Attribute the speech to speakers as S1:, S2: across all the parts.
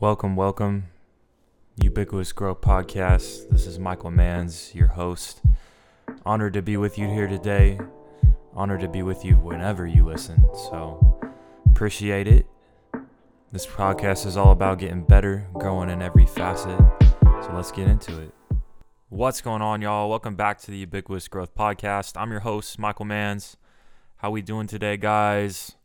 S1: Welcome, welcome. Ubiquitous Growth Podcast. This is Michael Mans, your host. Honored to be with you here today. Honored to be with you whenever you listen. So, appreciate it. This podcast is all about getting better, growing in every facet. So, let's get into it. What's going on, y'all? Welcome back to the Ubiquitous Growth Podcast. I'm your host, Michael Mans. How we doing today, guys?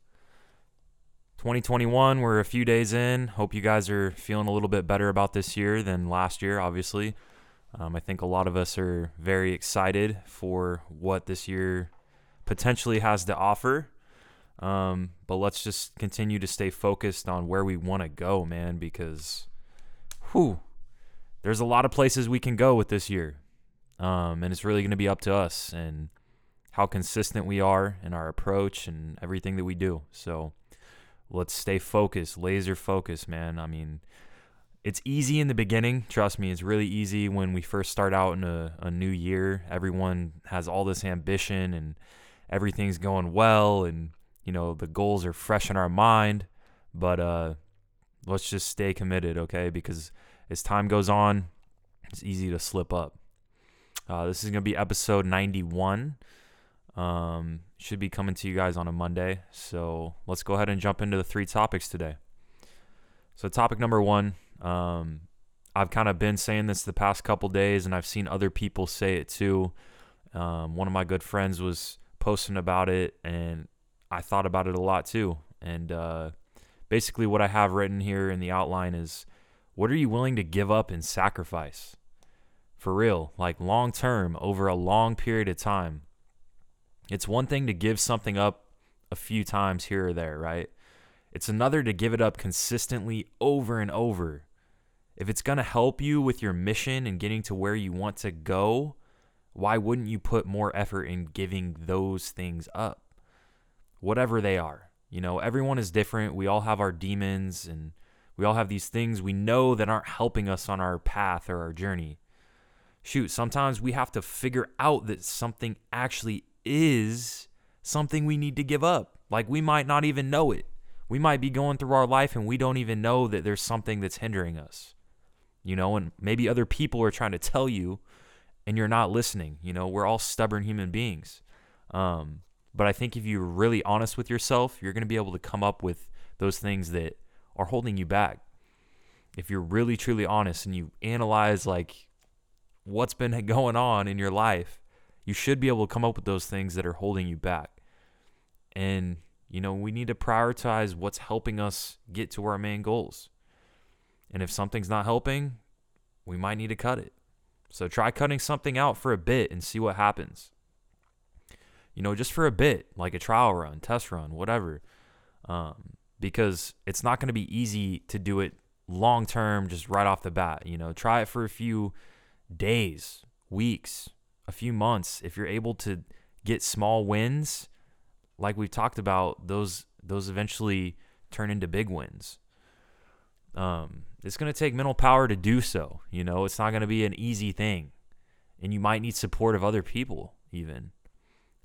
S1: 2021, we're a few days in. Hope you guys are feeling a little bit better about this year than last year, obviously. Um, I think a lot of us are very excited for what this year potentially has to offer. Um, but let's just continue to stay focused on where we want to go, man, because whew, there's a lot of places we can go with this year. Um, and it's really going to be up to us and how consistent we are in our approach and everything that we do. So, let's stay focused, laser focused, man. I mean, it's easy in the beginning. Trust me, it's really easy when we first start out in a, a new year. Everyone has all this ambition and everything's going well, and you know the goals are fresh in our mind. But uh, let's just stay committed, okay? Because as time goes on, it's easy to slip up. Uh, this is gonna be episode 91. Um, should be coming to you guys on a Monday. So let's go ahead and jump into the three topics today. So, topic number one um, I've kind of been saying this the past couple days, and I've seen other people say it too. Um, one of my good friends was posting about it, and I thought about it a lot too. And uh, basically, what I have written here in the outline is what are you willing to give up and sacrifice? For real, like long term, over a long period of time. It's one thing to give something up a few times here or there, right? It's another to give it up consistently over and over. If it's going to help you with your mission and getting to where you want to go, why wouldn't you put more effort in giving those things up? Whatever they are. You know, everyone is different. We all have our demons and we all have these things we know that aren't helping us on our path or our journey. Shoot, sometimes we have to figure out that something actually is something we need to give up. Like we might not even know it. We might be going through our life and we don't even know that there's something that's hindering us. You know, and maybe other people are trying to tell you and you're not listening. You know, we're all stubborn human beings. Um, but I think if you're really honest with yourself, you're going to be able to come up with those things that are holding you back. If you're really truly honest and you analyze like what's been going on in your life you should be able to come up with those things that are holding you back. And, you know, we need to prioritize what's helping us get to our main goals. And if something's not helping, we might need to cut it. So try cutting something out for a bit and see what happens. You know, just for a bit, like a trial run, test run, whatever. Um, because it's not going to be easy to do it long term, just right off the bat. You know, try it for a few days, weeks, a few months, if you're able to get small wins, like we've talked about, those those eventually turn into big wins. Um, it's going to take mental power to do so. You know, it's not going to be an easy thing, and you might need support of other people even.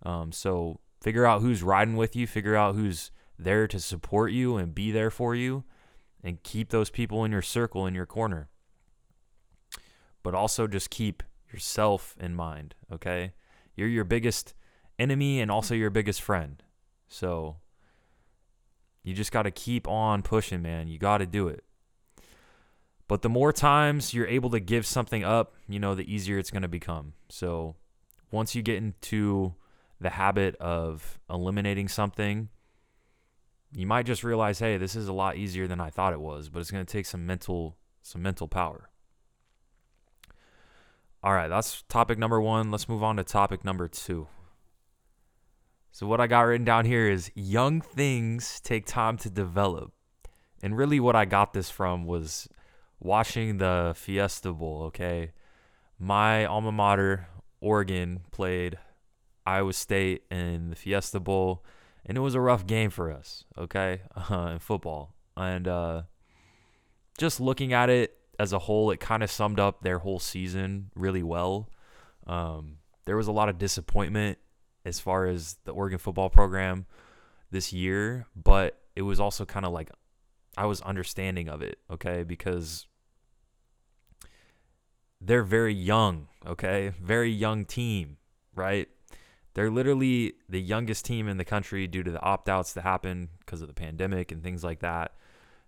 S1: Um, so figure out who's riding with you, figure out who's there to support you and be there for you, and keep those people in your circle in your corner. But also just keep yourself in mind, okay? You're your biggest enemy and also your biggest friend. So you just got to keep on pushing, man. You got to do it. But the more times you're able to give something up, you know, the easier it's going to become. So once you get into the habit of eliminating something, you might just realize, hey, this is a lot easier than I thought it was, but it's going to take some mental some mental power. All right, that's topic number one. Let's move on to topic number two. So, what I got written down here is young things take time to develop. And really, what I got this from was watching the Fiesta Bowl, okay? My alma mater, Oregon, played Iowa State in the Fiesta Bowl, and it was a rough game for us, okay, uh, in football. And uh, just looking at it, as a whole, it kind of summed up their whole season really well. Um, there was a lot of disappointment as far as the Oregon football program this year, but it was also kind of like I was understanding of it, okay? Because they're very young, okay? Very young team, right? They're literally the youngest team in the country due to the opt outs that happened because of the pandemic and things like that.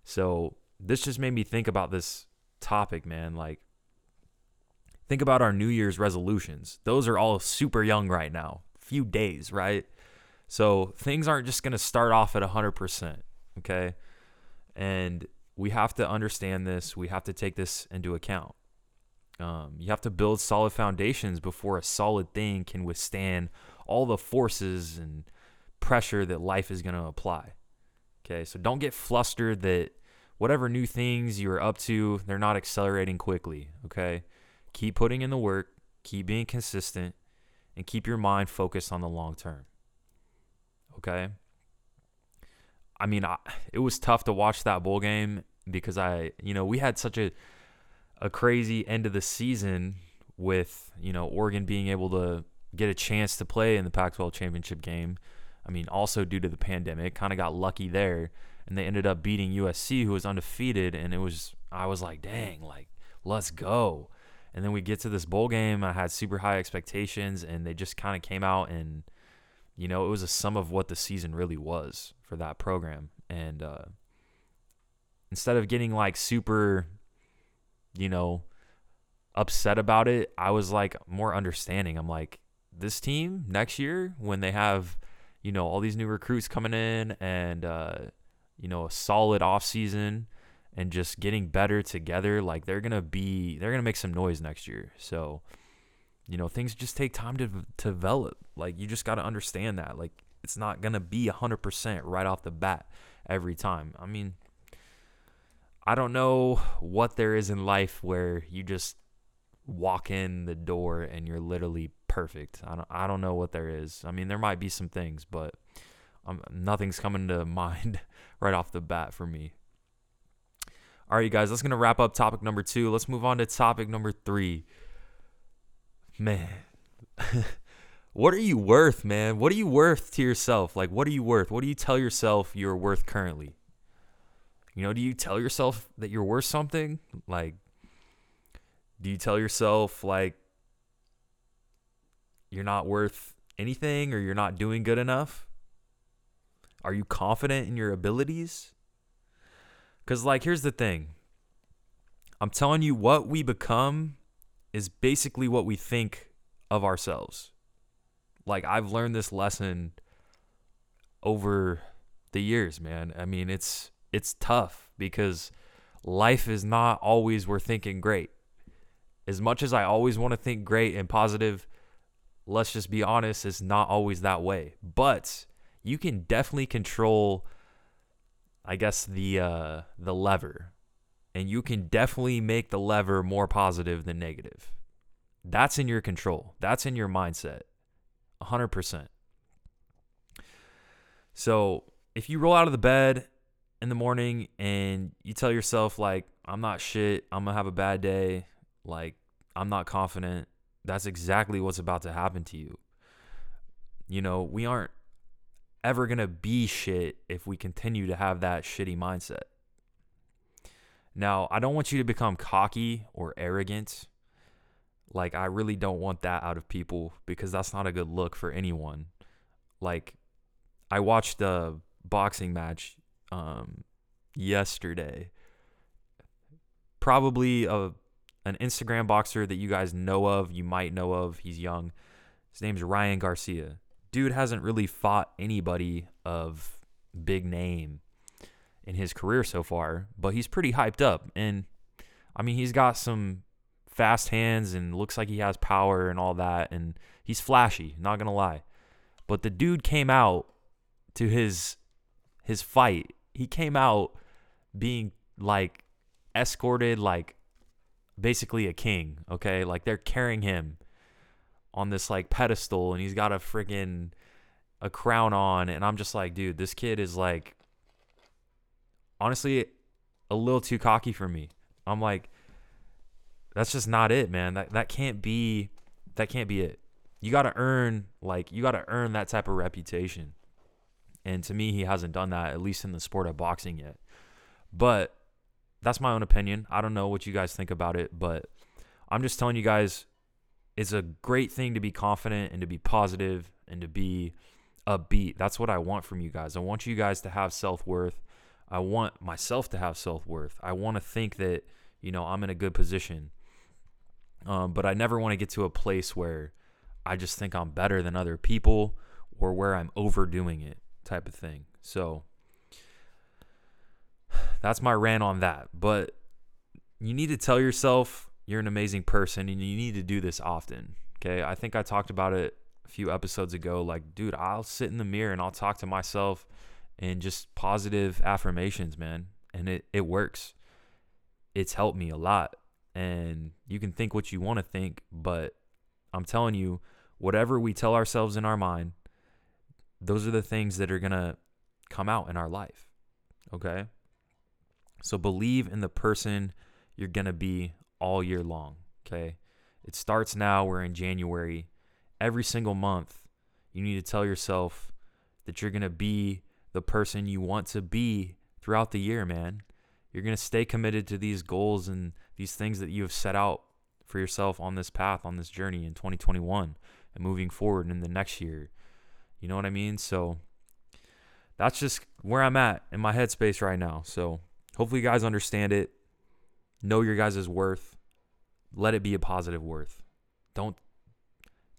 S1: So, this just made me think about this topic, man. Like, think about our New Year's resolutions. Those are all super young right now, few days, right? So, things aren't just going to start off at 100%, okay? And we have to understand this. We have to take this into account. Um, you have to build solid foundations before a solid thing can withstand all the forces and pressure that life is going to apply. Okay, so don't get flustered that whatever new things you're up to, they're not accelerating quickly. Okay, keep putting in the work, keep being consistent, and keep your mind focused on the long term. Okay. I mean, I, it was tough to watch that bowl game because I, you know, we had such a a crazy end of the season with, you know, Oregon being able to get a chance to play in the Pac 12 championship game. I mean, also due to the pandemic, kind of got lucky there. And they ended up beating USC, who was undefeated. And it was, I was like, dang, like, let's go. And then we get to this bowl game. I had super high expectations, and they just kind of came out and, you know, it was a sum of what the season really was for that program. And uh, instead of getting like super, you know, upset about it, I was like more understanding. I'm like, this team next year when they have, you know, all these new recruits coming in and uh, you know, a solid offseason and just getting better together, like they're gonna be they're gonna make some noise next year. So, you know, things just take time to, to develop. Like you just gotta understand that. Like it's not gonna be hundred percent right off the bat every time. I mean, I don't know what there is in life where you just walk in the door and you're literally perfect. I don't I don't know what there is. I mean, there might be some things, but um, nothing's coming to mind right off the bat for me. All right, you guys, that's gonna wrap up topic number two. Let's move on to topic number three. Man, what are you worth, man? What are you worth to yourself? Like, what are you worth? What do you tell yourself you're worth currently? You know, do you tell yourself that you're worth something? Like, do you tell yourself like you're not worth anything or you're not doing good enough? Are you confident in your abilities? Cuz like here's the thing. I'm telling you what we become is basically what we think of ourselves. Like I've learned this lesson over the years, man. I mean, it's it's tough because life is not always we're thinking great as much as I always want to think great and positive, let's just be honest, it's not always that way. But you can definitely control I guess the uh the lever. And you can definitely make the lever more positive than negative. That's in your control. That's in your mindset. 100%. So, if you roll out of the bed in the morning and you tell yourself like I'm not shit, I'm to have a bad day, like, I'm not confident. That's exactly what's about to happen to you. You know, we aren't ever going to be shit if we continue to have that shitty mindset. Now, I don't want you to become cocky or arrogant. Like, I really don't want that out of people because that's not a good look for anyone. Like, I watched a boxing match um, yesterday. Probably a an Instagram boxer that you guys know of, you might know of. He's young. His name's Ryan Garcia. Dude hasn't really fought anybody of big name in his career so far, but he's pretty hyped up. And I mean, he's got some fast hands and looks like he has power and all that. And he's flashy, not going to lie. But the dude came out to his his fight. He came out being like escorted like basically a king, okay? Like they're carrying him on this like pedestal and he's got a freaking a crown on and I'm just like, dude, this kid is like honestly a little too cocky for me. I'm like that's just not it, man. That that can't be that can't be it. You got to earn like you got to earn that type of reputation. And to me, he hasn't done that at least in the sport of boxing yet. But that's my own opinion. I don't know what you guys think about it, but I'm just telling you guys it's a great thing to be confident and to be positive and to be upbeat. That's what I want from you guys. I want you guys to have self worth. I want myself to have self worth. I want to think that, you know, I'm in a good position. Um, but I never want to get to a place where I just think I'm better than other people or where I'm overdoing it type of thing. So that's my rant on that. But you need to tell yourself you're an amazing person and you need to do this often. Okay. I think I talked about it a few episodes ago. Like, dude, I'll sit in the mirror and I'll talk to myself and just positive affirmations, man. And it, it works. It's helped me a lot. And you can think what you want to think, but I'm telling you, whatever we tell ourselves in our mind, those are the things that are going to come out in our life. Okay? So believe in the person you're going to be all year long. Okay? It starts now. We're in January. Every single month, you need to tell yourself that you're going to be the person you want to be throughout the year, man. You're going to stay committed to these goals and these things that you have set out for yourself on this path, on this journey in 2021 and moving forward in the next year. You know what I mean? So that's just where I'm at in my headspace right now. So hopefully you guys understand it. Know your guys' worth. Let it be a positive worth. Don't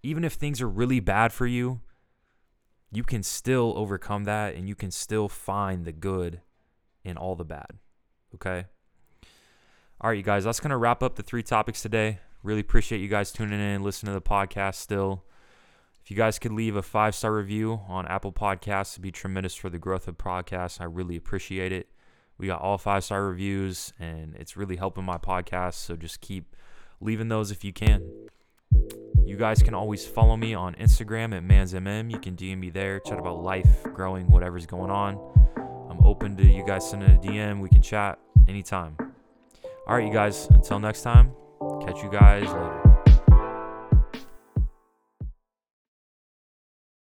S1: even if things are really bad for you, you can still overcome that and you can still find the good in all the bad. Okay? All right, you guys, that's going to wrap up the three topics today. Really appreciate you guys tuning in, listening to the podcast still. If you guys could leave a five star review on Apple Podcasts, it'd be tremendous for the growth of podcasts. I really appreciate it. We got all five star reviews, and it's really helping my podcast. So just keep leaving those if you can. You guys can always follow me on Instagram at mansmm. You can DM me there, chat about life, growing, whatever's going on. I'm open to you guys sending a DM. We can chat anytime. All right, you guys, until next time, catch you guys later.